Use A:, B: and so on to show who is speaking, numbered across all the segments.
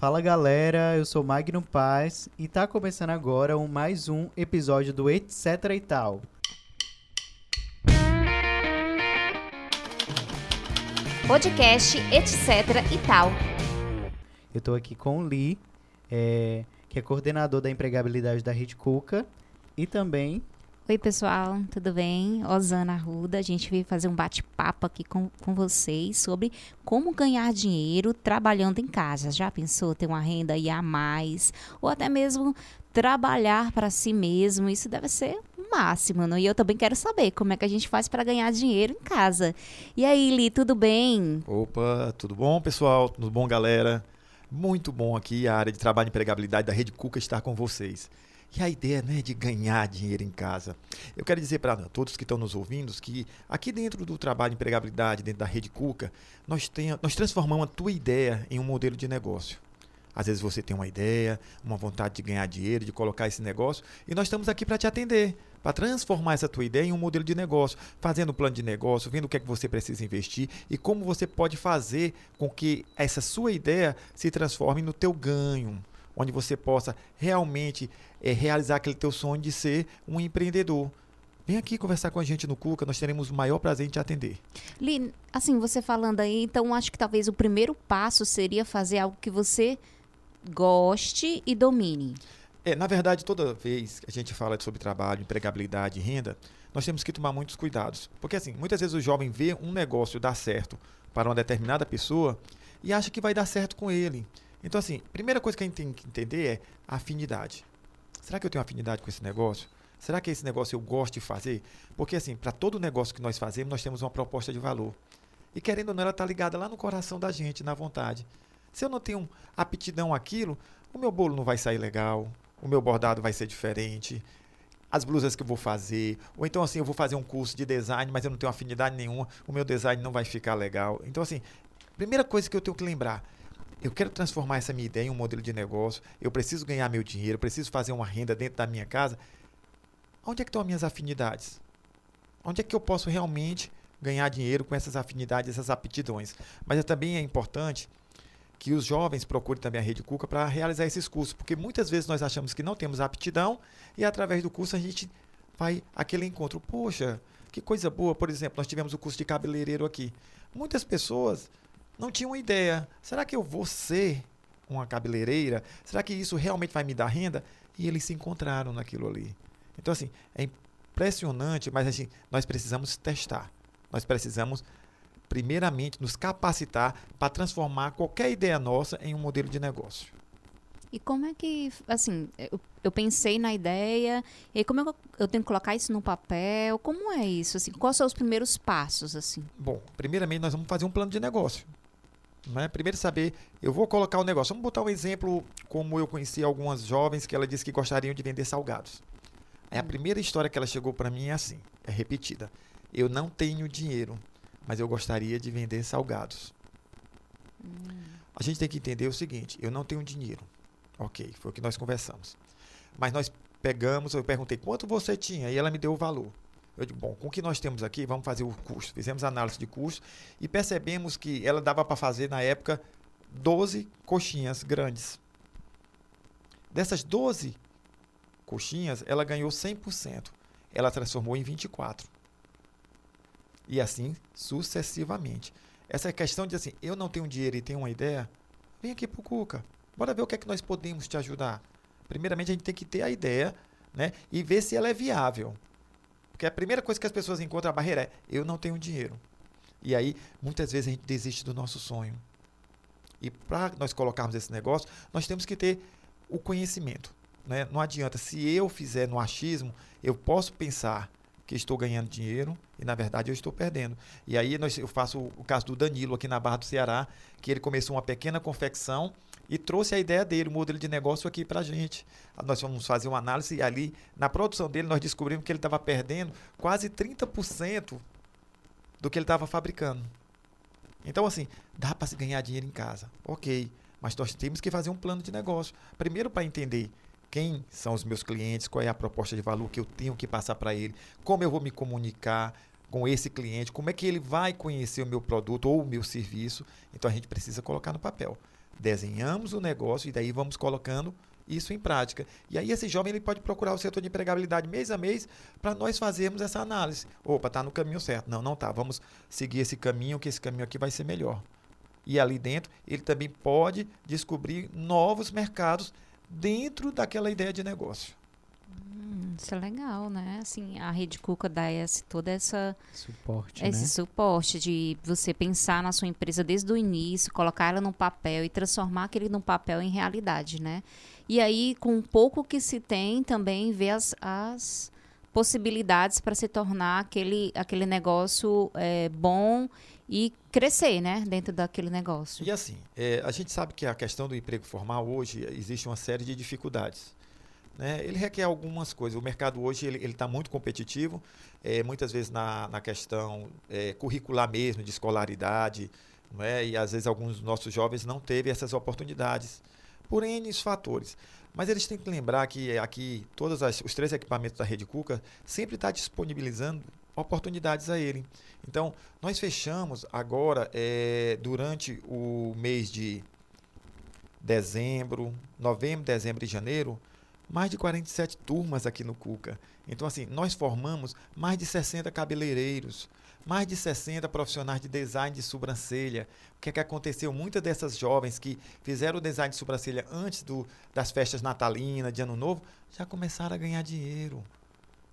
A: Fala galera, eu sou Magno Paz e tá começando agora um, mais um episódio do Etc e tal.
B: Podcast Etc e tal.
A: Eu tô aqui com o Lee, é, que é coordenador da empregabilidade da Rede Cuca e também
B: Oi, pessoal, tudo bem? Osana Arruda, a gente veio fazer um bate-papo aqui com, com vocês sobre como ganhar dinheiro trabalhando em casa. Já pensou ter uma renda aí a mais? Ou até mesmo trabalhar para si mesmo? Isso deve ser o máximo, não? E eu também quero saber como é que a gente faz para ganhar dinheiro em casa. E aí, Li, tudo bem?
C: Opa, tudo bom, pessoal? Tudo bom, galera? Muito bom aqui a área de trabalho e empregabilidade da Rede Cuca estar com vocês. E a ideia não é de ganhar dinheiro em casa. Eu quero dizer para todos que estão nos ouvindo que aqui dentro do trabalho de empregabilidade, dentro da rede Cuca, nós, tem, nós transformamos a tua ideia em um modelo de negócio. Às vezes você tem uma ideia, uma vontade de ganhar dinheiro, de colocar esse negócio, e nós estamos aqui para te atender, para transformar essa tua ideia em um modelo de negócio, fazendo um plano de negócio, vendo o que é que você precisa investir e como você pode fazer com que essa sua ideia se transforme no teu ganho, onde você possa realmente é, realizar aquele teu sonho de ser um empreendedor. Vem aqui conversar com a gente no Cuca, nós teremos o maior prazer em te atender.
B: Li, assim, você falando aí, então acho que talvez o primeiro passo seria fazer algo que você goste e domine.
C: É, na verdade, toda vez que a gente fala sobre trabalho, empregabilidade e renda, nós temos que tomar muitos cuidados. Porque assim, muitas vezes o jovem vê um negócio dar certo para uma determinada pessoa e acha que vai dar certo com ele. Então, assim, primeira coisa que a gente tem que entender é afinidade. Será que eu tenho afinidade com esse negócio? Será que esse negócio eu gosto de fazer? Porque, assim, para todo negócio que nós fazemos, nós temos uma proposta de valor. E querendo ou não, ela está ligada lá no coração da gente, na vontade. Se eu não tenho aptidão àquilo, o meu bolo não vai sair legal, o meu bordado vai ser diferente, as blusas que eu vou fazer, ou então assim, eu vou fazer um curso de design, mas eu não tenho afinidade nenhuma, o meu design não vai ficar legal. Então assim, primeira coisa que eu tenho que lembrar, eu quero transformar essa minha ideia em um modelo de negócio, eu preciso ganhar meu dinheiro, eu preciso fazer uma renda dentro da minha casa. Onde é que estão as minhas afinidades? Onde é que eu posso realmente ganhar dinheiro com essas afinidades, essas aptidões? Mas também é importante que os jovens procurem também a Rede Cuca para realizar esses cursos, porque muitas vezes nós achamos que não temos aptidão e através do curso a gente vai aquele encontro. Poxa, que coisa boa, por exemplo, nós tivemos o curso de cabeleireiro aqui. Muitas pessoas não tinham ideia. Será que eu vou ser uma cabeleireira? Será que isso realmente vai me dar renda? E eles se encontraram naquilo ali. Então, assim, é impressionante, mas assim, nós precisamos testar. Nós precisamos, primeiramente, nos capacitar para transformar qualquer ideia nossa em um modelo de negócio.
B: E como é que, assim, eu, eu pensei na ideia, e como eu, eu, tenho que colocar isso no papel? Como é isso? Assim, quais são os primeiros passos, assim?
C: Bom, primeiramente nós vamos fazer um plano de negócio. Né? Primeiro saber, eu vou colocar o um negócio. Vamos botar um exemplo como eu conheci algumas jovens que ela disse que gostariam de vender salgados. Aí a hum. primeira história que ela chegou para mim é assim, é repetida. Eu não tenho dinheiro, mas eu gostaria de vender salgados. Hum. A gente tem que entender o seguinte, eu não tenho dinheiro. OK, foi o que nós conversamos. Mas nós pegamos, eu perguntei quanto você tinha e ela me deu o valor. Eu digo, bom, com o que nós temos aqui, vamos fazer o custo. Fizemos análise de custo e percebemos que ela dava para fazer, na época, 12 coxinhas grandes. Dessas 12 coxinhas, ela ganhou 100%. Ela transformou em 24. E assim sucessivamente. Essa questão de assim, eu não tenho dinheiro e tenho uma ideia, vem aqui pro Cuca. Bora ver o que é que nós podemos te ajudar. Primeiramente, a gente tem que ter a ideia, né? E ver se ela é viável. Porque a primeira coisa que as pessoas encontram a barreira é: eu não tenho dinheiro. E aí, muitas vezes, a gente desiste do nosso sonho. E para nós colocarmos esse negócio, nós temos que ter o conhecimento. Né? Não adianta, se eu fizer no achismo, eu posso pensar que estou ganhando dinheiro e na verdade eu estou perdendo. E aí nós, eu faço o caso do Danilo aqui na Barra do Ceará, que ele começou uma pequena confecção e trouxe a ideia dele, o modelo de negócio aqui para a gente. Nós vamos fazer uma análise e ali, na produção dele, nós descobrimos que ele estava perdendo quase 30% do que ele estava fabricando. Então, assim, dá para se ganhar dinheiro em casa. Ok, mas nós temos que fazer um plano de negócio. Primeiro, para entender quem são os meus clientes, qual é a proposta de valor que eu tenho que passar para ele, como eu vou me comunicar com esse cliente, como é que ele vai conhecer o meu produto ou o meu serviço. Então, a gente precisa colocar no papel. Desenhamos o negócio e daí vamos colocando isso em prática. E aí esse jovem ele pode procurar o setor de empregabilidade mês a mês para nós fazermos essa análise. Opa, está no caminho certo. Não, não está. Vamos seguir esse caminho, que esse caminho aqui vai ser melhor. E ali dentro, ele também pode descobrir novos mercados dentro daquela ideia de negócio.
B: Hum, isso é legal, né? Assim, a Rede Cuca dá esse, toda essa
A: Suporte,
B: esse
A: né?
B: suporte de você pensar na sua empresa desde o início, colocar ela no papel e transformar aquele no papel em realidade, né? E aí, com o pouco que se tem, também ver as, as possibilidades para se tornar aquele, aquele negócio é, bom e crescer, né? Dentro daquele negócio.
C: E assim, é, a gente sabe que a questão do emprego formal hoje existe uma série de dificuldades. Né? Ele requer algumas coisas. O mercado hoje ele está muito competitivo, é, muitas vezes na, na questão é, curricular mesmo, de escolaridade, não é? e às vezes alguns dos nossos jovens não teve essas oportunidades por N fatores. Mas eles têm que lembrar que aqui todos os três equipamentos da Rede Cuca sempre está disponibilizando oportunidades a ele. Então, nós fechamos agora, é, durante o mês de dezembro, novembro, dezembro e janeiro, mais de 47 turmas aqui no Cuca. Então, assim, nós formamos mais de 60 cabeleireiros, mais de 60 profissionais de design de sobrancelha. O que é que aconteceu? Muitas dessas jovens que fizeram o design de sobrancelha antes do, das festas natalinas, de ano novo, já começaram a ganhar dinheiro.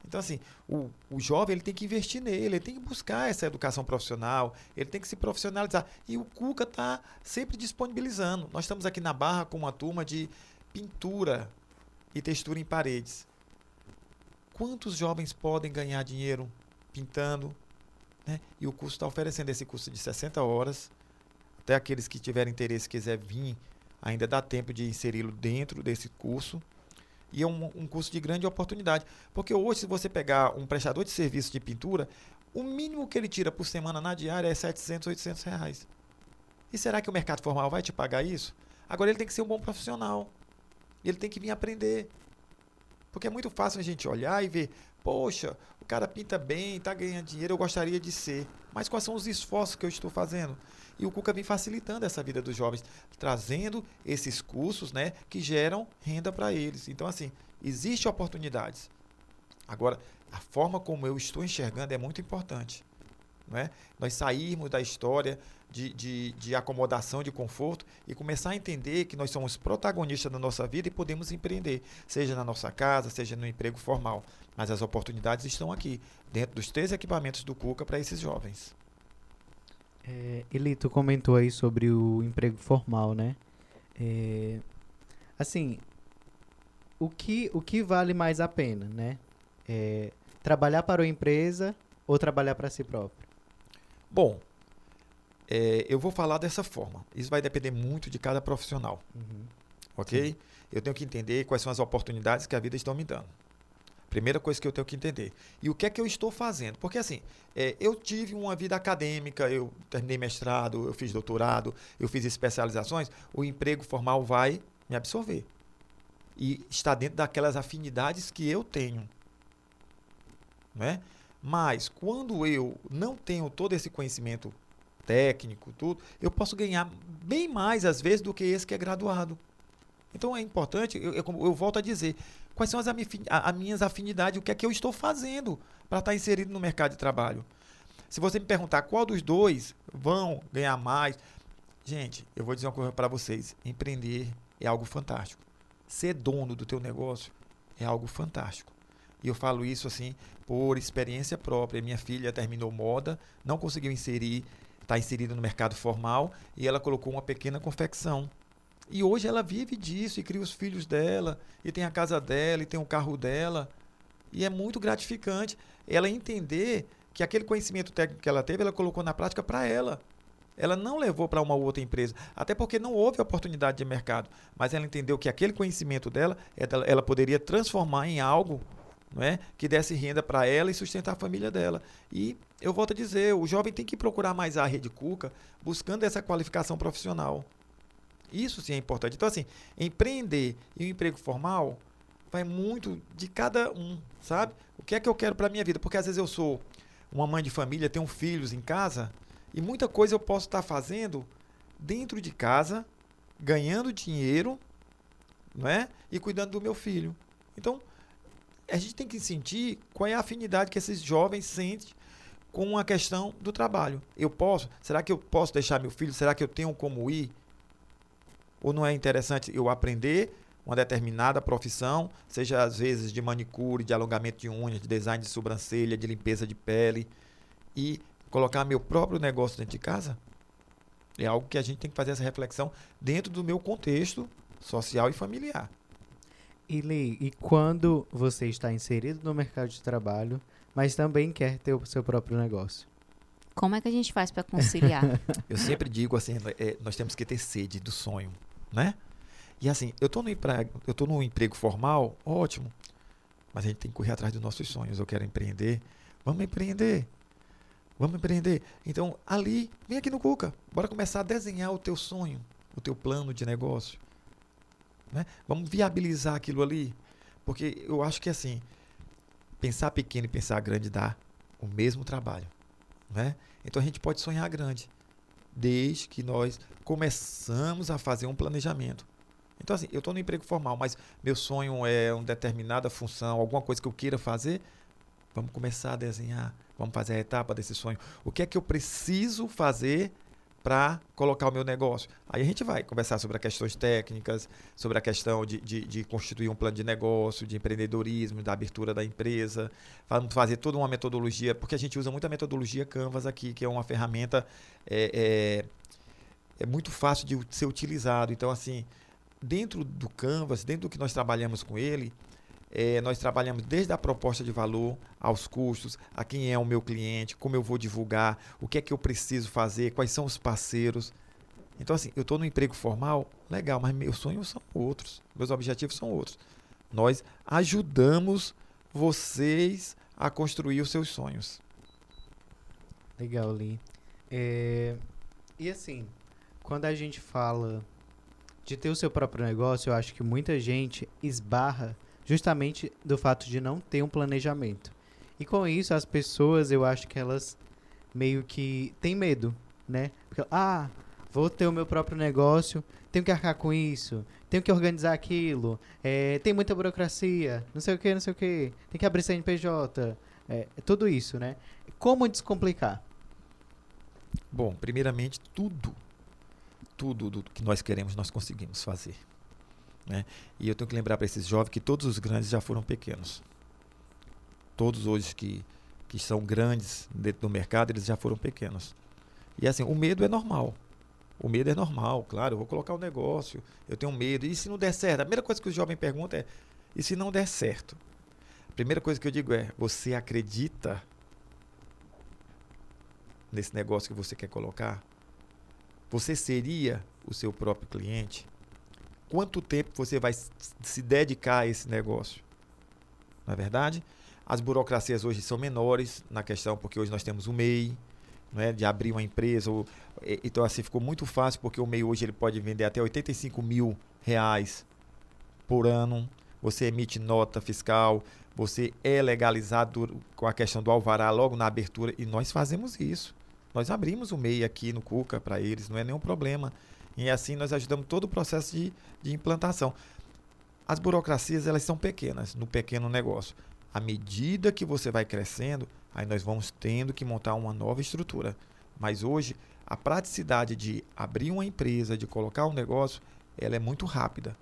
C: Então, assim, o, o jovem ele tem que investir nele, ele tem que buscar essa educação profissional, ele tem que se profissionalizar. E o Cuca está sempre disponibilizando. Nós estamos aqui na Barra com uma turma de pintura e textura em paredes. Quantos jovens podem ganhar dinheiro pintando? Né? E o curso está oferecendo esse curso de 60 horas. Até aqueles que tiverem interesse quiser vir, ainda dá tempo de inseri-lo dentro desse curso. E é um, um, curso de grande oportunidade. Porque hoje, se você pegar um prestador de serviço de pintura, o mínimo que ele tira por semana na diária é 700, 800 reais. E será que o mercado formal vai te pagar isso? Agora ele tem que ser um bom profissional. Ele tem que vir aprender. Porque é muito fácil a gente olhar e ver, poxa, o cara pinta bem, está ganhando dinheiro, eu gostaria de ser. Mas quais são os esforços que eu estou fazendo? E o Cuca vem facilitando essa vida dos jovens, trazendo esses cursos né, que geram renda para eles. Então, assim, existem oportunidades. Agora, a forma como eu estou enxergando é muito importante. Não é? Nós sairmos da história de, de, de, acomodação, de conforto e começar a entender que nós somos protagonistas da nossa vida e podemos empreender, seja na nossa casa, seja no emprego formal. Mas as oportunidades estão aqui, dentro dos três equipamentos do Cuca para esses jovens.
A: É, Eli, tu comentou aí sobre o emprego formal, né? É, assim, o que, o que vale mais a pena, né? É, trabalhar para uma empresa ou trabalhar para si próprio?
C: Bom, é, eu vou falar dessa forma. Isso vai depender muito de cada profissional.
A: Uhum.
C: Ok? Sim. Eu tenho que entender quais são as oportunidades que a vida está me dando. Primeira coisa que eu tenho que entender. E o que é que eu estou fazendo? Porque assim, é, eu tive uma vida acadêmica, eu terminei mestrado, eu fiz doutorado, eu fiz especializações, o emprego formal vai me absorver. E está dentro daquelas afinidades que eu tenho. Né? Mas quando eu não tenho todo esse conhecimento técnico, tudo, eu posso ganhar bem mais às vezes do que esse que é graduado. Então é importante, eu, eu, eu volto a dizer, quais são as, as minhas afinidades, o que é que eu estou fazendo para estar tá inserido no mercado de trabalho. Se você me perguntar qual dos dois vão ganhar mais, gente, eu vou dizer uma coisa para vocês: empreender é algo fantástico. Ser dono do teu negócio é algo fantástico. E eu falo isso assim por experiência própria. Minha filha terminou moda, não conseguiu inserir, está inserida no mercado formal e ela colocou uma pequena confecção. E hoje ela vive disso e cria os filhos dela, e tem a casa dela, e tem o carro dela. E é muito gratificante ela entender que aquele conhecimento técnico que ela teve, ela colocou na prática para ela. Ela não levou para uma outra empresa, até porque não houve oportunidade de mercado. Mas ela entendeu que aquele conhecimento dela, ela poderia transformar em algo não é? que desse renda para ela e sustentar a família dela. E eu volto a dizer, o jovem tem que procurar mais a rede Cuca, buscando essa qualificação profissional. Isso sim é importante. Então, assim, empreender e o emprego formal vai muito de cada um, sabe? O que é que eu quero para minha vida? Porque às vezes eu sou uma mãe de família, tenho filhos em casa e muita coisa eu posso estar fazendo dentro de casa, ganhando dinheiro, né? E cuidando do meu filho. Então, a gente tem que sentir qual é a afinidade que esses jovens sentem com a questão do trabalho. Eu posso? Será que eu posso deixar meu filho? Será que eu tenho como ir? Ou não é interessante eu aprender uma determinada profissão, seja às vezes de manicure, de alongamento de unhas, de design de sobrancelha, de limpeza de pele, e colocar meu próprio negócio dentro de casa? É algo que a gente tem que fazer essa reflexão dentro do meu contexto social e familiar.
A: E Lee, e quando você está inserido no mercado de trabalho, mas também quer ter o seu próprio negócio?
B: Como é que a gente faz para conciliar?
C: Eu sempre digo assim, é, nós temos que ter sede do sonho, né? E assim, eu estou no emprego, eu tô no emprego formal, ótimo. Mas a gente tem que correr atrás dos nossos sonhos. Eu quero empreender. Vamos empreender. Vamos empreender. Então, ali, vem aqui no Cuca. Bora começar a desenhar o teu sonho, o teu plano de negócio. Né? Vamos viabilizar aquilo ali. Porque eu acho que assim, pensar pequeno e pensar grande dá o mesmo trabalho. Né? Então a gente pode sonhar grande, desde que nós começamos a fazer um planejamento. Então, assim, eu estou no emprego formal, mas meu sonho é uma determinada função, alguma coisa que eu queira fazer. Vamos começar a desenhar, vamos fazer a etapa desse sonho. O que é que eu preciso fazer para colocar o meu negócio? Aí a gente vai conversar sobre as questões técnicas, sobre a questão de, de, de constituir um plano de negócio, de empreendedorismo, da abertura da empresa. Vamos fazer toda uma metodologia, porque a gente usa muito a metodologia Canvas aqui, que é uma ferramenta é, é, é muito fácil de ser utilizado. Então, assim, dentro do Canvas, dentro do que nós trabalhamos com ele, é, nós trabalhamos desde a proposta de valor aos custos, a quem é o meu cliente, como eu vou divulgar, o que é que eu preciso fazer, quais são os parceiros. Então, assim, eu estou no emprego formal, legal, mas meus sonhos são outros, meus objetivos são outros. Nós ajudamos vocês a construir os seus sonhos.
A: Legal, Lee. É... E assim, quando a gente fala de ter o seu próprio negócio, eu acho que muita gente esbarra justamente do fato de não ter um planejamento. E com isso, as pessoas, eu acho que elas meio que têm medo, né? Porque, ah, vou ter o meu próprio negócio, tenho que arcar com isso, tenho que organizar aquilo, é, tem muita burocracia, não sei o que, não sei o que, tem que abrir CNPJ, é, tudo isso, né? Como descomplicar?
C: Bom, primeiramente, tudo tudo do que nós queremos nós conseguimos fazer. Né? E eu tenho que lembrar para esses jovens que todos os grandes já foram pequenos. Todos hoje que, que são grandes dentro do mercado, eles já foram pequenos. E assim, o medo é normal. O medo é normal, claro. Eu vou colocar o um negócio, eu tenho medo. E se não der certo? A primeira coisa que o jovem pergunta é: e se não der certo? A primeira coisa que eu digo é: você acredita nesse negócio que você quer colocar? Você seria o seu próprio cliente? Quanto tempo você vai se dedicar a esse negócio? Não é verdade? As burocracias hoje são menores na questão, porque hoje nós temos o MEI, não é? de abrir uma empresa. Ou, então, assim, ficou muito fácil, porque o MEI hoje ele pode vender até 85 mil reais por ano. Você emite nota fiscal, você é legalizado com a questão do alvará logo na abertura, e nós fazemos isso. Nós abrimos o MEI aqui no Cuca para eles, não é nenhum problema. E assim nós ajudamos todo o processo de, de implantação. As burocracias, elas são pequenas no pequeno negócio. À medida que você vai crescendo, aí nós vamos tendo que montar uma nova estrutura. Mas hoje, a praticidade de abrir uma empresa, de colocar um negócio, ela é muito rápida.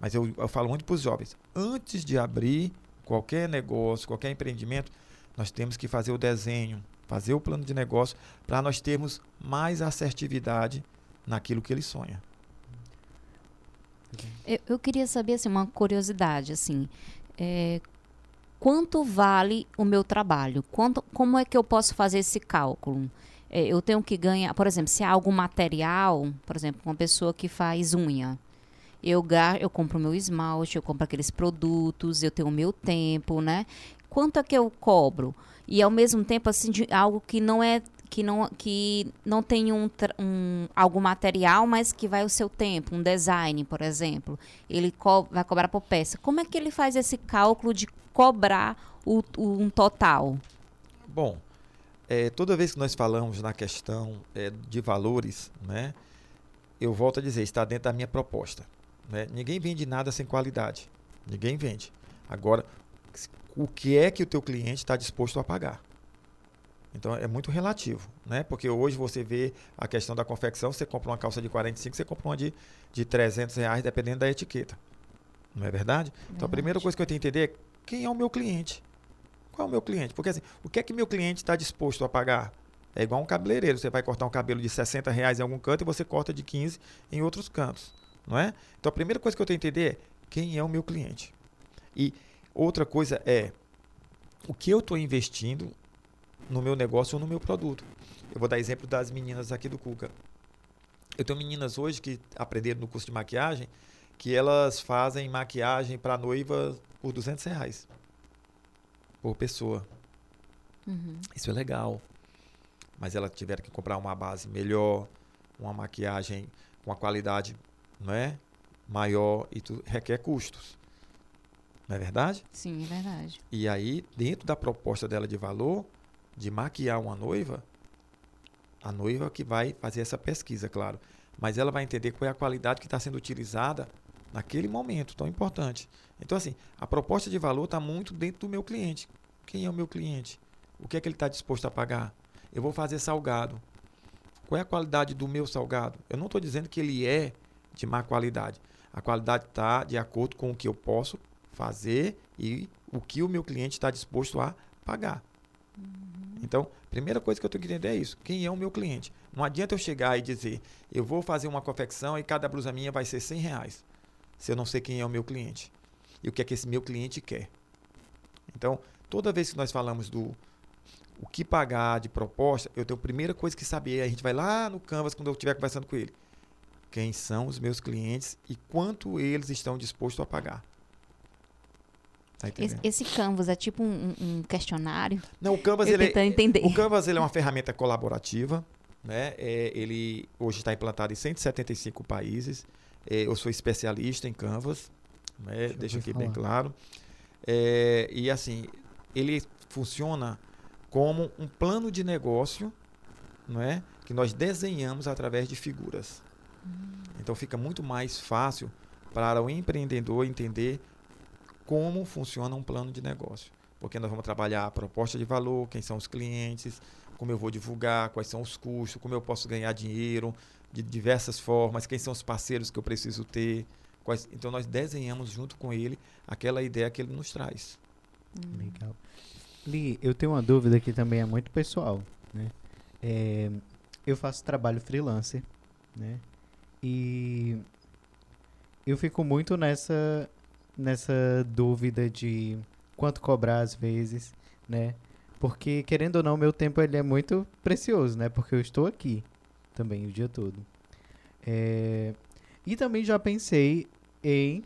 C: Mas eu, eu falo muito para os jovens, antes de abrir qualquer negócio, qualquer empreendimento, nós temos que fazer o desenho, fazer o plano de negócio para nós termos mais assertividade naquilo que ele sonha.
B: Eu, eu queria saber assim, uma curiosidade assim, é, quanto vale o meu trabalho? Quanto, como é que eu posso fazer esse cálculo? É, eu tenho que ganhar, por exemplo, se há algum material, por exemplo, uma pessoa que faz unha, eu, eu compro meu esmalte, eu compro aqueles produtos, eu tenho o meu tempo, né? Quanto é que eu cobro? e ao mesmo tempo assim de algo que não é que não, que não tem um, um algum material, mas que vai o seu tempo, um design, por exemplo. Ele co vai cobrar por peça. Como é que ele faz esse cálculo de cobrar o, o um total?
C: Bom, é, toda vez que nós falamos na questão é, de valores, né, eu volto a dizer, está dentro da minha proposta. Né? Ninguém vende nada sem qualidade. Ninguém vende. Agora, o que é que o teu cliente está disposto a pagar? Então é muito relativo, né? Porque hoje você vê a questão da confecção, você compra uma calça de 45, você compra uma de, de 300 reais, dependendo da etiqueta. Não é verdade? verdade? Então a primeira coisa que eu tenho que entender é quem é o meu cliente. Qual é o meu cliente? Porque assim, o que é que meu cliente está disposto a pagar? É igual um cabeleireiro. Você vai cortar um cabelo de 60 reais em algum canto e você corta de 15 em outros cantos. Não é? Então a primeira coisa que eu tenho que entender é quem é o meu cliente. E outra coisa é o que eu estou investindo no meu negócio ou no meu produto. Eu vou dar exemplo das meninas aqui do Cuca. Eu tenho meninas hoje que aprenderam no curso de maquiagem que elas fazem maquiagem para noiva por 200 reais por pessoa. Uhum. Isso é legal. Mas elas tiveram que comprar uma base melhor, uma maquiagem com a qualidade não é? maior e tu requer custos. Não é verdade?
B: Sim, é verdade.
C: E aí, dentro da proposta dela de valor, de maquiar uma noiva, a noiva que vai fazer essa pesquisa, claro. Mas ela vai entender qual é a qualidade que está sendo utilizada naquele momento tão importante. Então, assim, a proposta de valor está muito dentro do meu cliente. Quem é o meu cliente? O que é que ele está disposto a pagar? Eu vou fazer salgado. Qual é a qualidade do meu salgado? Eu não estou dizendo que ele é de má qualidade. A qualidade está de acordo com o que eu posso fazer e o que o meu cliente está disposto a pagar. Então, primeira coisa que eu tenho que entender é isso. Quem é o meu cliente? Não adianta eu chegar e dizer, eu vou fazer uma confecção e cada blusa minha vai ser 100 reais. Se eu não sei quem é o meu cliente. E o que é que esse meu cliente quer. Então, toda vez que nós falamos do o que pagar de proposta, eu tenho a primeira coisa que saber. A gente vai lá no Canvas quando eu estiver conversando com ele. Quem são os meus clientes e quanto eles estão dispostos a pagar.
B: Tá esse, Canvas é tipo um, um questionário?
C: Não, o Canvas, ele é, entender. o Canvas ele é uma ferramenta colaborativa. Né? É, ele hoje está implantado em 175 países. É, eu sou especialista em Canvas. Né? Deixa aqui falar. bem claro. É, e assim, ele funciona como um plano de negócio não é? que nós desenhamos através de figuras. Hum. Então fica muito mais fácil para o empreendedor entender como funciona um plano de negócio. Porque nós vamos trabalhar a proposta de valor, quem são os clientes, como eu vou divulgar, quais são os custos, como eu posso ganhar dinheiro de diversas formas, quem são os parceiros que eu preciso ter. Quais... Então nós desenhamos junto com ele aquela ideia que ele nos traz.
A: Hum. Legal. Li, eu tenho uma dúvida que também é muito pessoal. Né? É, eu faço trabalho freelancer, né? E eu fico muito nessa nessa dúvida de quanto cobrar às vezes, né? Porque, querendo ou não, meu tempo ele é muito precioso, né? Porque eu estou aqui também o dia todo. É... E também já pensei em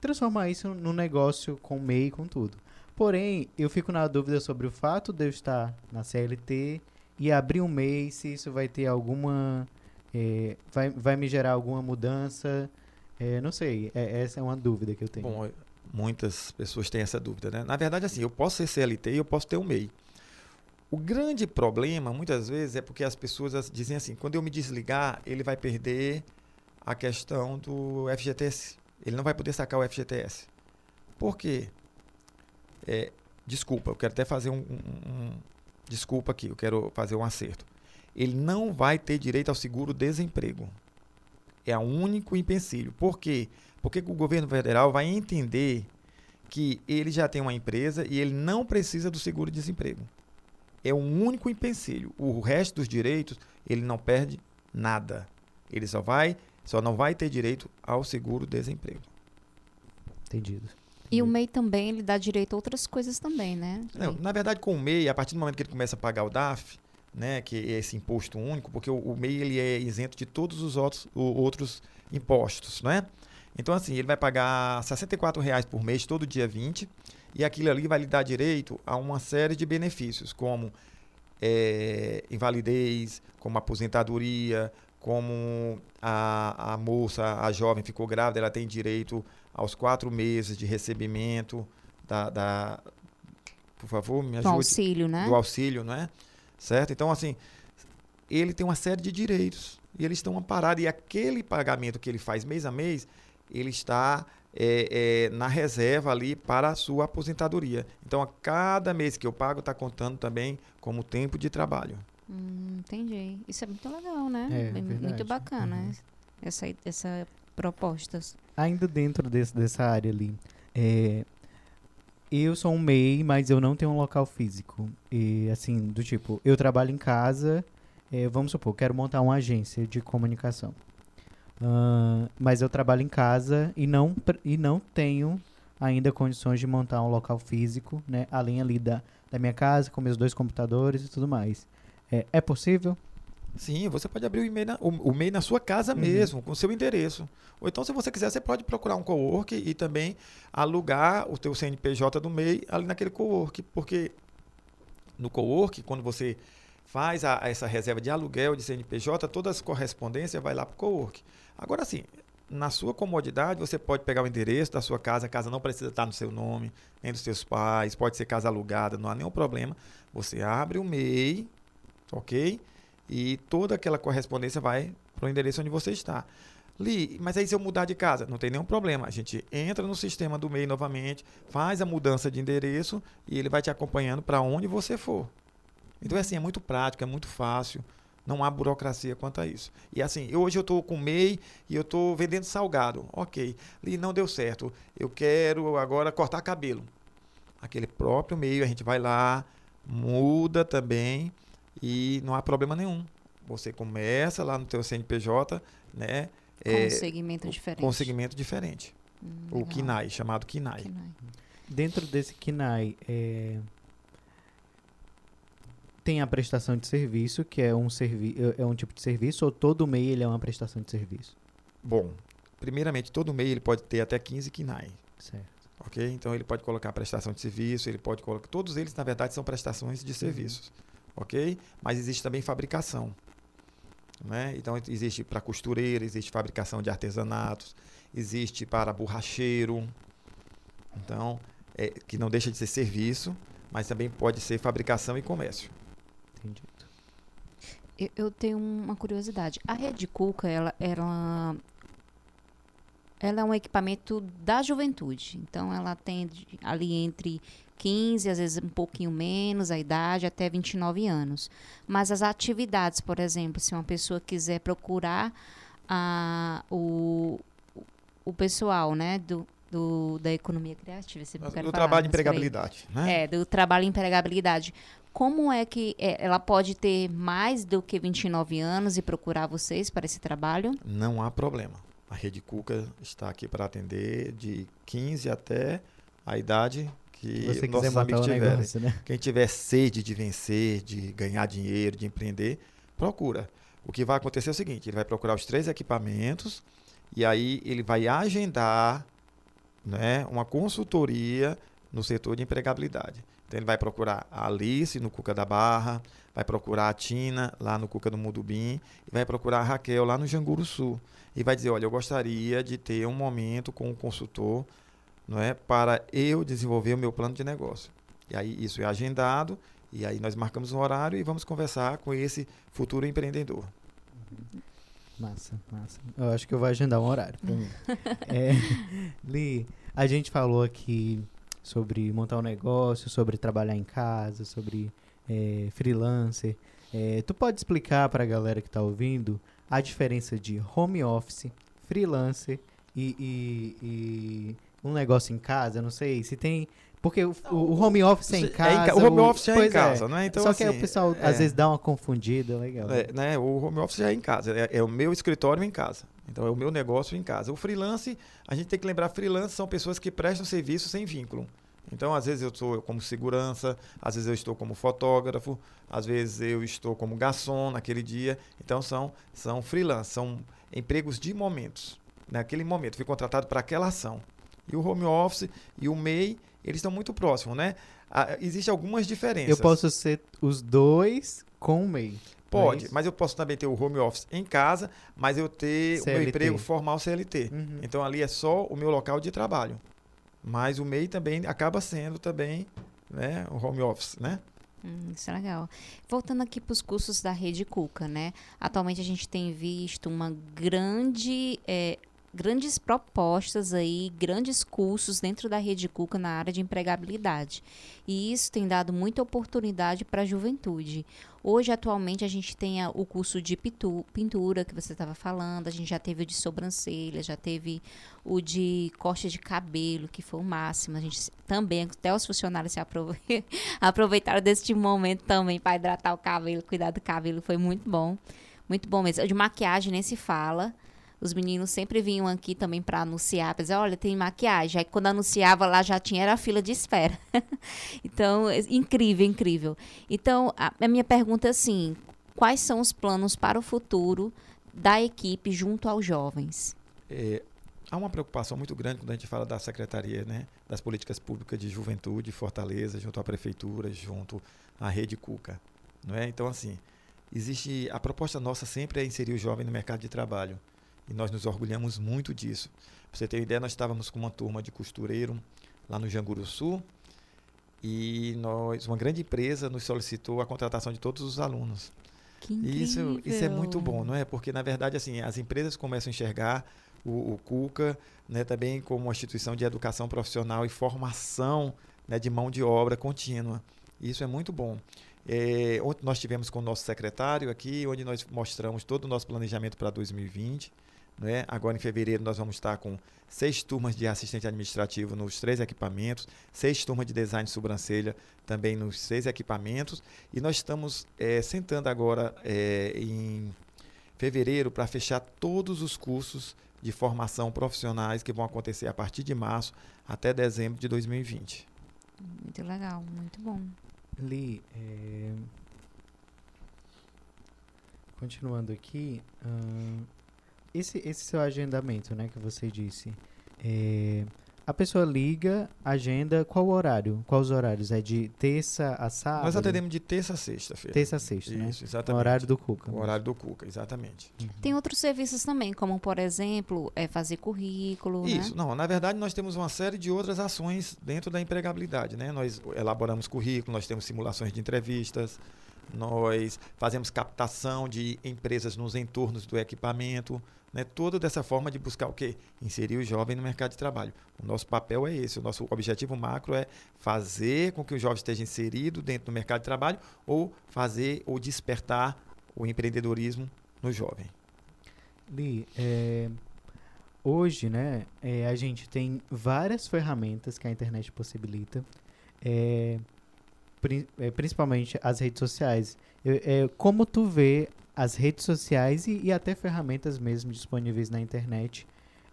A: transformar isso num negócio com MEI e com tudo. Porém, eu fico na dúvida sobre o fato de eu estar na CLT e abrir um MEI, se isso vai ter alguma. É, vai, vai me gerar alguma mudança é, não sei, é, essa é uma dúvida que eu tenho.
C: Bom, muitas pessoas têm essa dúvida, né? Na verdade, assim, eu posso ser CLT e eu posso ter um MEI. O grande problema, muitas vezes, é porque as pessoas dizem assim: quando eu me desligar, ele vai perder a questão do FGTS. Ele não vai poder sacar o FGTS. Por quê? É, desculpa, eu quero até fazer um, um, um, Desculpa aqui, eu quero fazer um acerto. Ele não vai ter direito ao seguro-desemprego. É o único empecilho. Por quê? Porque o governo federal vai entender que ele já tem uma empresa e ele não precisa do seguro-desemprego. É o único empecilho. O resto dos direitos, ele não perde nada. Ele só vai, só não vai ter direito ao seguro-desemprego.
A: Entendido.
B: E o MEI também, ele dá direito a outras coisas também, né?
C: Não, na verdade, com o MEI, a partir do momento que ele começa a pagar o DAF, né, que é esse imposto único, porque o, o MEI ele é isento de todos os outros, o, outros impostos, né? Então, assim, ele vai pagar R$ reais por mês, todo dia 20, e aquilo ali vai lhe dar direito a uma série de benefícios, como é, invalidez, como aposentadoria, como a, a moça, a jovem ficou grávida, ela tem direito aos quatro meses de recebimento da, da por favor, me ajude. Do
B: auxílio, né?
C: Do auxílio, né? Certo? Então, assim, ele tem uma série de direitos e eles estão amparados. E aquele pagamento que ele faz mês a mês, ele está é, é, na reserva ali para a sua aposentadoria. Então, a cada mês que eu pago, está contando também como tempo de trabalho.
B: Hum, entendi. Isso é muito legal, né?
A: É, verdade.
B: muito bacana
A: Uhum.
B: essa, essa propostas.
A: Ainda dentro desse, dessa área ali, é, eu sou um MEI, mas eu não tenho um local físico. E assim, do tipo, eu trabalho em casa, é, vamos supor, quero montar uma agência de comunicação. Ahn, mas eu trabalho em casa e não, e não tenho ainda condições de montar um local físico, né? Além ali da, da minha casa, com meus dois computadores e tudo mais. É, é possível?
C: Sim, você pode abrir o e-mail na, o, o MEI na sua casa
A: Uhum.
C: mesmo, com o seu endereço. Ou então, se você quiser, você pode procurar um cowork e também alugar o teu CNPJ do MEI ali naquele cowork, porque no cowork, quando você faz a- essa reserva de aluguel de CNPJ, todas as correspondências vai lá para o cowork. Agora sim, na sua comodidade, você pode pegar o endereço da sua casa, a casa não precisa estar no seu nome, nem dos seus pais, pode ser casa alugada, não há nenhum problema. Você abre o MEI, ok? E toda aquela correspondência vai para o endereço onde você está. Li, mas aí se eu mudar de casa, não tem nenhum problema. A gente entra no sistema do MEI novamente, faz a mudança de endereço e ele vai te acompanhando para onde você for. Então é assim, é muito prático, é muito fácil. Não há burocracia quanto a isso. E assim, hoje eu estou com MEI e eu estou vendendo salgado. Ok. Li, não deu certo. Eu quero agora cortar cabelo. Aquele próprio meio, a gente vai lá, muda também e não há problema nenhum. Você começa lá no teu CNPJ, né?
B: Com
C: é,
B: um segmento diferente.
C: com segmento diferente.
B: Hum,
C: O. KINAI, chamado KINAI.
B: KINAI.
A: Dentro desse KINAI, é, tem a prestação de serviço, que é um, servi é é um tipo de serviço, ou todo MEI ele é uma prestação de serviço?
C: Bom, primeiramente, todo MEI ele pode ter até 15 KINAI.
A: Certo.
C: Ok? Então ele pode colocar prestação de serviço, ele pode colocar. Todos eles, na verdade, são prestações de serviços. Ok? Mas existe também fabricação. Né? Então existe para costureira, existe fabricação de artesanatos, existe para borracheiro. Então, é, que não deixa de ser serviço, mas também pode ser fabricação e comércio.
A: Entendido.
B: Eu, eu tenho uma curiosidade. A Rede Cuca, ela, ela, ela é um equipamento da juventude. Então, ela atende ali entre 15, às vezes um pouquinho menos, a idade, até 29 anos. Mas as atividades, por exemplo, se uma pessoa quiser procurar a, o, o pessoal né, do, do, da economia criativa, quer
C: Do
B: falar,
C: trabalho de empregabilidade. Né?
B: É, do trabalho e empregabilidade. Como é que é, ela pode ter mais do que 29 anos e procurar vocês para esse trabalho?
C: Não há problema. A Rede Cuca está aqui para atender de 15 até a idade que
A: você
C: nossos amigos tiverem.
A: negócio, né?
C: Quem tiver sede de vencer, de ganhar dinheiro, de empreender, procura. O que vai acontecer é o seguinte: ele vai procurar os três equipamentos e aí ele vai agendar né, uma consultoria no setor de empregabilidade. Então ele vai procurar a Alice no Cuca da Barra, vai procurar a Tina lá no Cuca do Mudubim e vai procurar a Raquel lá no Janguru Sul. E vai dizer, olha, eu gostaria de ter um momento com o consultor não é, para eu desenvolver o meu plano de negócio. E aí isso é agendado, e aí nós marcamos um horário e vamos conversar com esse futuro empreendedor.
A: Massa, massa. Eu acho que eu vou agendar um horário pra mim. É, Li, a gente falou aqui sobre montar um negócio, sobre trabalhar em casa, sobre é, freelancer. É, tu pode explicar pra galera que tá ouvindo a diferença de home office, freelancer e, e- e um negócio em casa? Não sei se tem. Porque o, o home office é em
C: É em
A: casa.
C: o home office é em
A: pois
C: casa, não é? Então,
A: Só que aí
C: assim,
A: o pessoal
C: é.
A: às vezes dá uma confundida, legal.
C: É, né, o home office é em casa, é, é o meu escritório em casa. Então é o meu negócio em casa. O freelance, a gente tem que lembrar, freelance são pessoas que prestam serviço sem vínculo. Então, às vezes eu estou como segurança, às vezes eu estou como fotógrafo, às vezes eu estou como garçom naquele dia. Então são são freelance, são empregos de momentos. Naquele momento, fui contratado para aquela ação. E o home office e o MEI, eles estão muito próximos, né? Ah, Existem algumas diferenças.
A: Eu posso ser os dois com o MEI.
C: Pode,
A: é isso?
C: mas eu posso também ter o home office em casa, mas eu ter o meu
A: CLT.
C: emprego formal CLT.
A: Uhum.
C: Então ali é só o meu local de trabalho. Mas o MEI também acaba sendo também né, o home office, né?
B: Hum, isso é legal. Voltando aqui para os cursos da Rede Cuca, né? Atualmente a gente tem visto uma grande é, grandes propostas aí, grandes cursos dentro da Rede Cuca na área de empregabilidade. E isso tem dado muita oportunidade para a juventude. Hoje, atualmente, a gente tem o curso de pintura que você estava falando, a gente já teve o de sobrancelha, já teve o de corte de cabelo, que foi o máximo. A gente também, até os funcionários se aproveitaram deste momento também para hidratar o cabelo, cuidar do cabelo, foi muito bom. Muito bom mesmo. De maquiagem nem se fala. Os meninos sempre vinham aqui também para anunciar, para dizer, olha, tem maquiagem. Aí quando anunciava lá já tinha era a fila de espera. então, é incrível, incrível. Então, a, a minha pergunta é assim, quais são os planos para o futuro da equipe junto aos jovens?
C: É, há uma preocupação muito grande quando a gente fala da Secretaria, né, das Políticas Públicas de Juventude, Fortaleza, junto à Prefeitura, junto à Rede Cuca. Não é? Então, assim, existe a proposta nossa sempre é inserir o jovem no mercado de trabalho. E nós nos orgulhamos muito disso. Para você ter uma ideia, nós estávamos com uma turma de costureiro lá no Janguru Sul e nós, uma grande empresa nos solicitou a contratação de todos os alunos.
B: Que
C: incrível. isso, isso é muito bom, não é? Porque na verdade assim as empresas começam a enxergar o, o Cuca, né, também como uma instituição de educação profissional e formação né, de mão de obra contínua. Isso é muito bom. É, ontem nós tivemos com o nosso secretário aqui, onde nós mostramos todo o nosso planejamento para 2020. Né? Agora, em fevereiro, nós vamos estar com seis turmas de assistente administrativo nos três equipamentos, seis turmas de design de sobrancelha também nos seis equipamentos. E nós estamos é, sentando agora é, em fevereiro para fechar todos os cursos de formação profissionais que vão acontecer a partir de março até dezembro de 2020.
B: Muito legal, muito bom.
A: Li, é... continuando aqui, uh, esse, esse seu agendamento, né, que você disse, é, a pessoa liga, agenda, qual o horário? Quais os horários? É de terça a sábado?
C: Nós atendemos de terça a sexta-feira.
A: Terça a sexta, né?
C: Isso, exatamente. O
A: horário do Cuca.
C: O horário do Cuca, exatamente.
B: Uhum. Tem outros serviços também, como, por exemplo, é fazer currículo,
C: né? Isso. Né? Não, na verdade, nós temos uma série de outras ações dentro da empregabilidade, né? Nós elaboramos currículo, nós temos simulações de entrevistas, nós fazemos captação de empresas nos entornos do equipamento, né, toda dessa forma de buscar o quê? Inserir o jovem no mercado de trabalho. O nosso papel é esse, o nosso objetivo macro é fazer com que o jovem esteja inserido dentro do mercado de trabalho ou fazer ou despertar o empreendedorismo no jovem.
A: Li, é, hoje, né, é, a gente tem várias ferramentas que a internet possibilita, é, principalmente as redes sociais. É, como tu vê as redes sociais e, e até ferramentas mesmo disponíveis na internet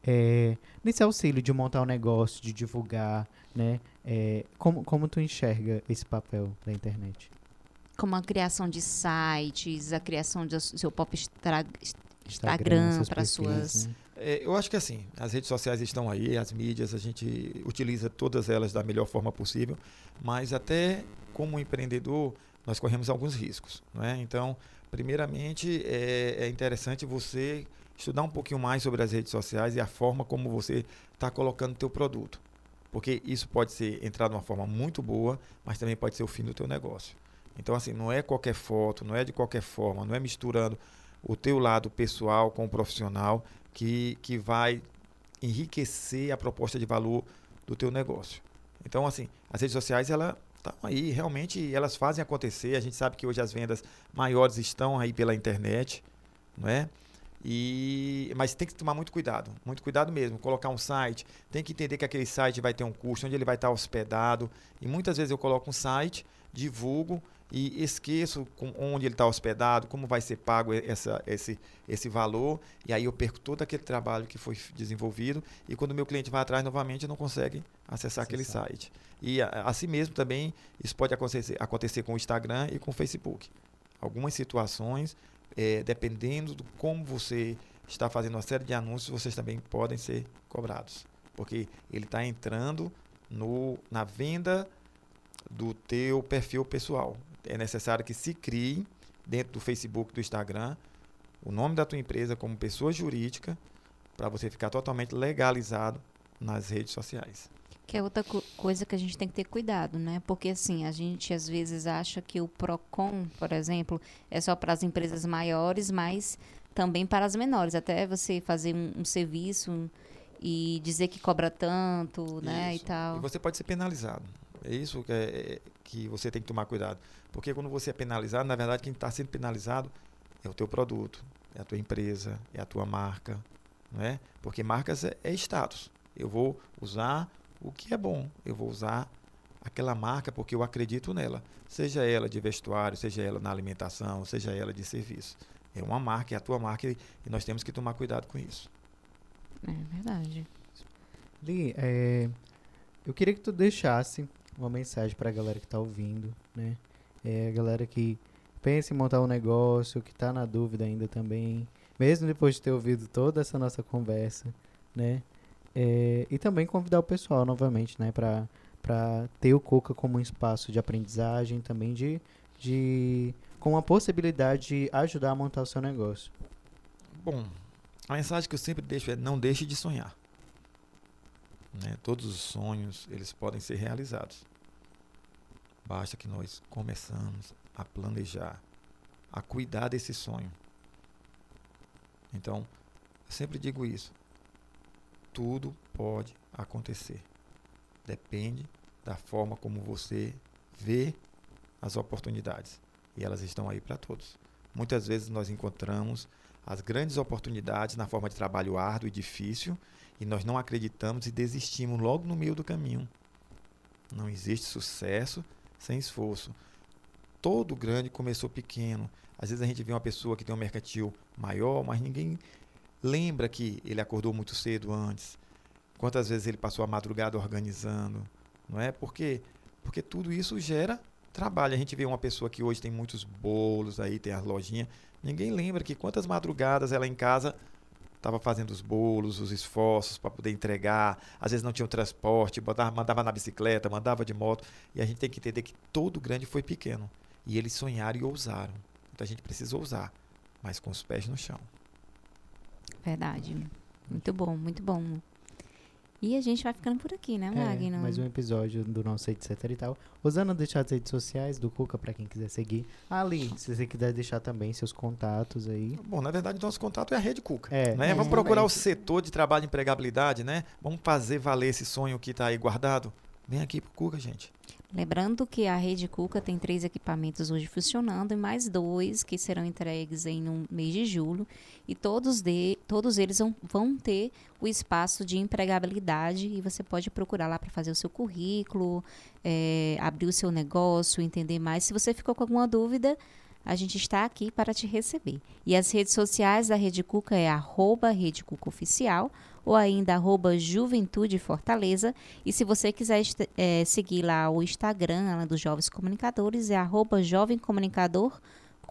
A: é, nesse auxílio de montar um negócio, de divulgar, né? É, como, como tu enxerga esse papel da internet?
B: Como a criação de sites, a criação do seu próprio Instagram, Instagram para suas... Né?
C: É, eu acho que assim, as redes sociais estão aí, as mídias, a gente utiliza todas elas da melhor forma possível, mas até como empreendedor, nós corremos alguns riscos, não é? Então, Primeiramente, é, é interessante você estudar um pouquinho mais sobre as redes sociais e a forma como você está colocando o teu produto. Porque isso pode ser entrar de uma forma muito boa, mas também pode ser o fim do teu negócio. Então, assim, não é qualquer foto, não é de qualquer forma, não é misturando o teu lado pessoal com o profissional que, que vai enriquecer a proposta de valor do teu negócio. Então, assim, as redes sociais, ela estão aí, realmente elas fazem acontecer. A gente sabe que hoje as vendas maiores estão aí pela internet, não é? E, mas tem que tomar muito cuidado, muito cuidado mesmo. Colocar um site, tem que entender que aquele site vai ter um custo, onde ele vai estar hospedado. E muitas vezes eu coloco um site, divulgo e esqueço com, onde ele está hospedado, como vai ser pago essa, esse, esse valor, e aí eu perco todo aquele trabalho que foi desenvolvido, e quando o meu cliente vai atrás novamente, não consegue acessar, acessar. aquele site. E assim mesmo também isso pode acontecer, acontecer com o Instagram e com o Facebook. Algumas situações, é, dependendo do como você está fazendo uma série de anúncios, vocês também podem ser cobrados. Porque ele está entrando no, na venda do teu perfil pessoal. É necessário que se crie dentro do Facebook, do Instagram, o nome da tua empresa como pessoa jurídica para você ficar totalmente legalizado nas redes sociais.
B: Que é outra co coisa que a gente tem que ter cuidado, né? Porque assim, a gente às vezes acha que o PROCON, por exemplo, é só para as empresas maiores, mas também para as menores. Até você fazer um, um serviço e dizer que cobra tanto, né?
C: Isso.
B: E tal.
C: E você pode ser penalizado. É isso que, é, que você tem que tomar cuidado. Porque quando você é penalizado, na verdade, quem está sendo penalizado é o teu produto, é a tua empresa, é a tua marca, não é? Porque marcas é, é status. Eu vou usar o que é bom. Eu vou usar aquela marca porque eu acredito nela. Seja ela de vestuário, seja ela na alimentação, seja ela de serviço. É uma marca, é a tua marca e nós temos que tomar cuidado com isso.
B: É verdade.
A: Li, é, eu queria que tu deixasse uma mensagem para a galera que está ouvindo, né? É, a galera que pensa em montar um negócio, que está na dúvida ainda também, mesmo depois de ter ouvido toda essa nossa conversa, né? É, e também convidar o pessoal novamente, né, para para ter o Coca como um espaço de aprendizagem, também de, de com a possibilidade de ajudar a montar o seu negócio.
C: Bom, a mensagem que eu sempre deixo é não deixe de sonhar. Né? Todos os sonhos eles podem ser realizados. Basta que nós começamos a planejar, a cuidar desse sonho. Então, eu sempre digo isso tudo pode acontecer. Depende da forma como você vê as oportunidades. E elas estão aí para todos. Muitas vezes nós encontramos as grandes oportunidades na forma de trabalho árduo e difícil e nós não acreditamos e desistimos logo no meio do caminho. Não existe sucesso sem esforço. Todo grande começou pequeno. Às vezes a gente vê uma pessoa que tem um mercantil maior, mas ninguém Lembra que ele acordou muito cedo antes? Quantas vezes ele passou a madrugada organizando? Não é? Porque porque tudo isso gera trabalho. A gente vê uma pessoa que hoje tem muitos bolos aí, tem as lojinhas. Ninguém lembra que quantas madrugadas ela em casa estava fazendo os bolos, os esforços para poder entregar. Às vezes não tinha o transporte, mandava, mandava na bicicleta, mandava de moto. E a gente tem que entender que todo grande foi pequeno. E eles sonharam e ousaram. Então a gente precisa ousar, mas com os pés no chão.
B: Verdade. Muito bom, muito bom. E a gente vai ficando por aqui, né, Magno?
A: É, mais um episódio do nosso etc e tal. Usando deixar as redes sociais do Cuca para quem quiser seguir. Ali, se você quiser deixar também seus contatos aí.
C: Bom, na verdade, o nosso contato é a Rede Cuca.
A: É,
C: né? Vamos procurar o setor de trabalho e empregabilidade, né? Vamos fazer valer esse sonho que está aí guardado. Vem aqui pro Cuca, gente.
B: Lembrando que a Rede Cuca tem três equipamentos hoje funcionando e mais dois que serão entregues em no mês de julho. E todos, de, todos eles vão, vão ter o espaço de empregabilidade e você pode procurar lá para fazer o seu currículo, é, abrir o seu negócio, entender mais. Se você ficou com alguma dúvida, a gente está aqui para te receber. E as redes sociais da Rede Cuca é arroba Rede Cuca ou ainda arroba Juventude Fortaleza. E se você quiser é, seguir lá o Instagram lá dos Jovens Comunicadores, é arroba Jovem Comunicador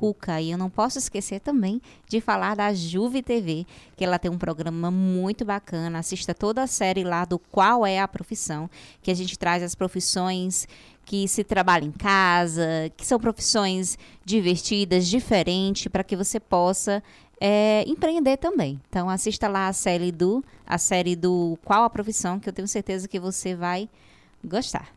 B: Cuca. E eu não posso esquecer também de falar da Juve TV, que ela tem um programa muito bacana. Assista toda a série lá do Qual é a Profissão, que a gente traz as profissões que se trabalha em casa, que são profissões divertidas, diferentes, para que você possa é, empreender também. Então assista lá a série do a série do Qual a Profissão, que eu tenho certeza que você vai gostar.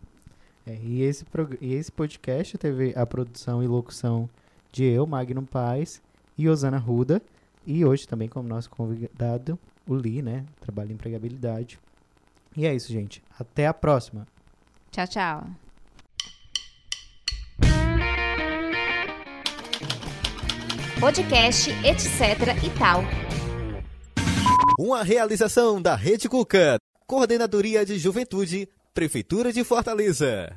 A: É, e, esse e esse podcast teve a produção e locução de eu, Magno Paz e Osana Ruda. E hoje também como nosso convidado, o Li, né? Trabalho em empregabilidade. E é isso, gente. Até a próxima.
B: Tchau, tchau.
D: Podcast, etc e tal.
E: Uma realização da Rede Cuca, Coordenadoria de Juventude, Prefeitura de Fortaleza.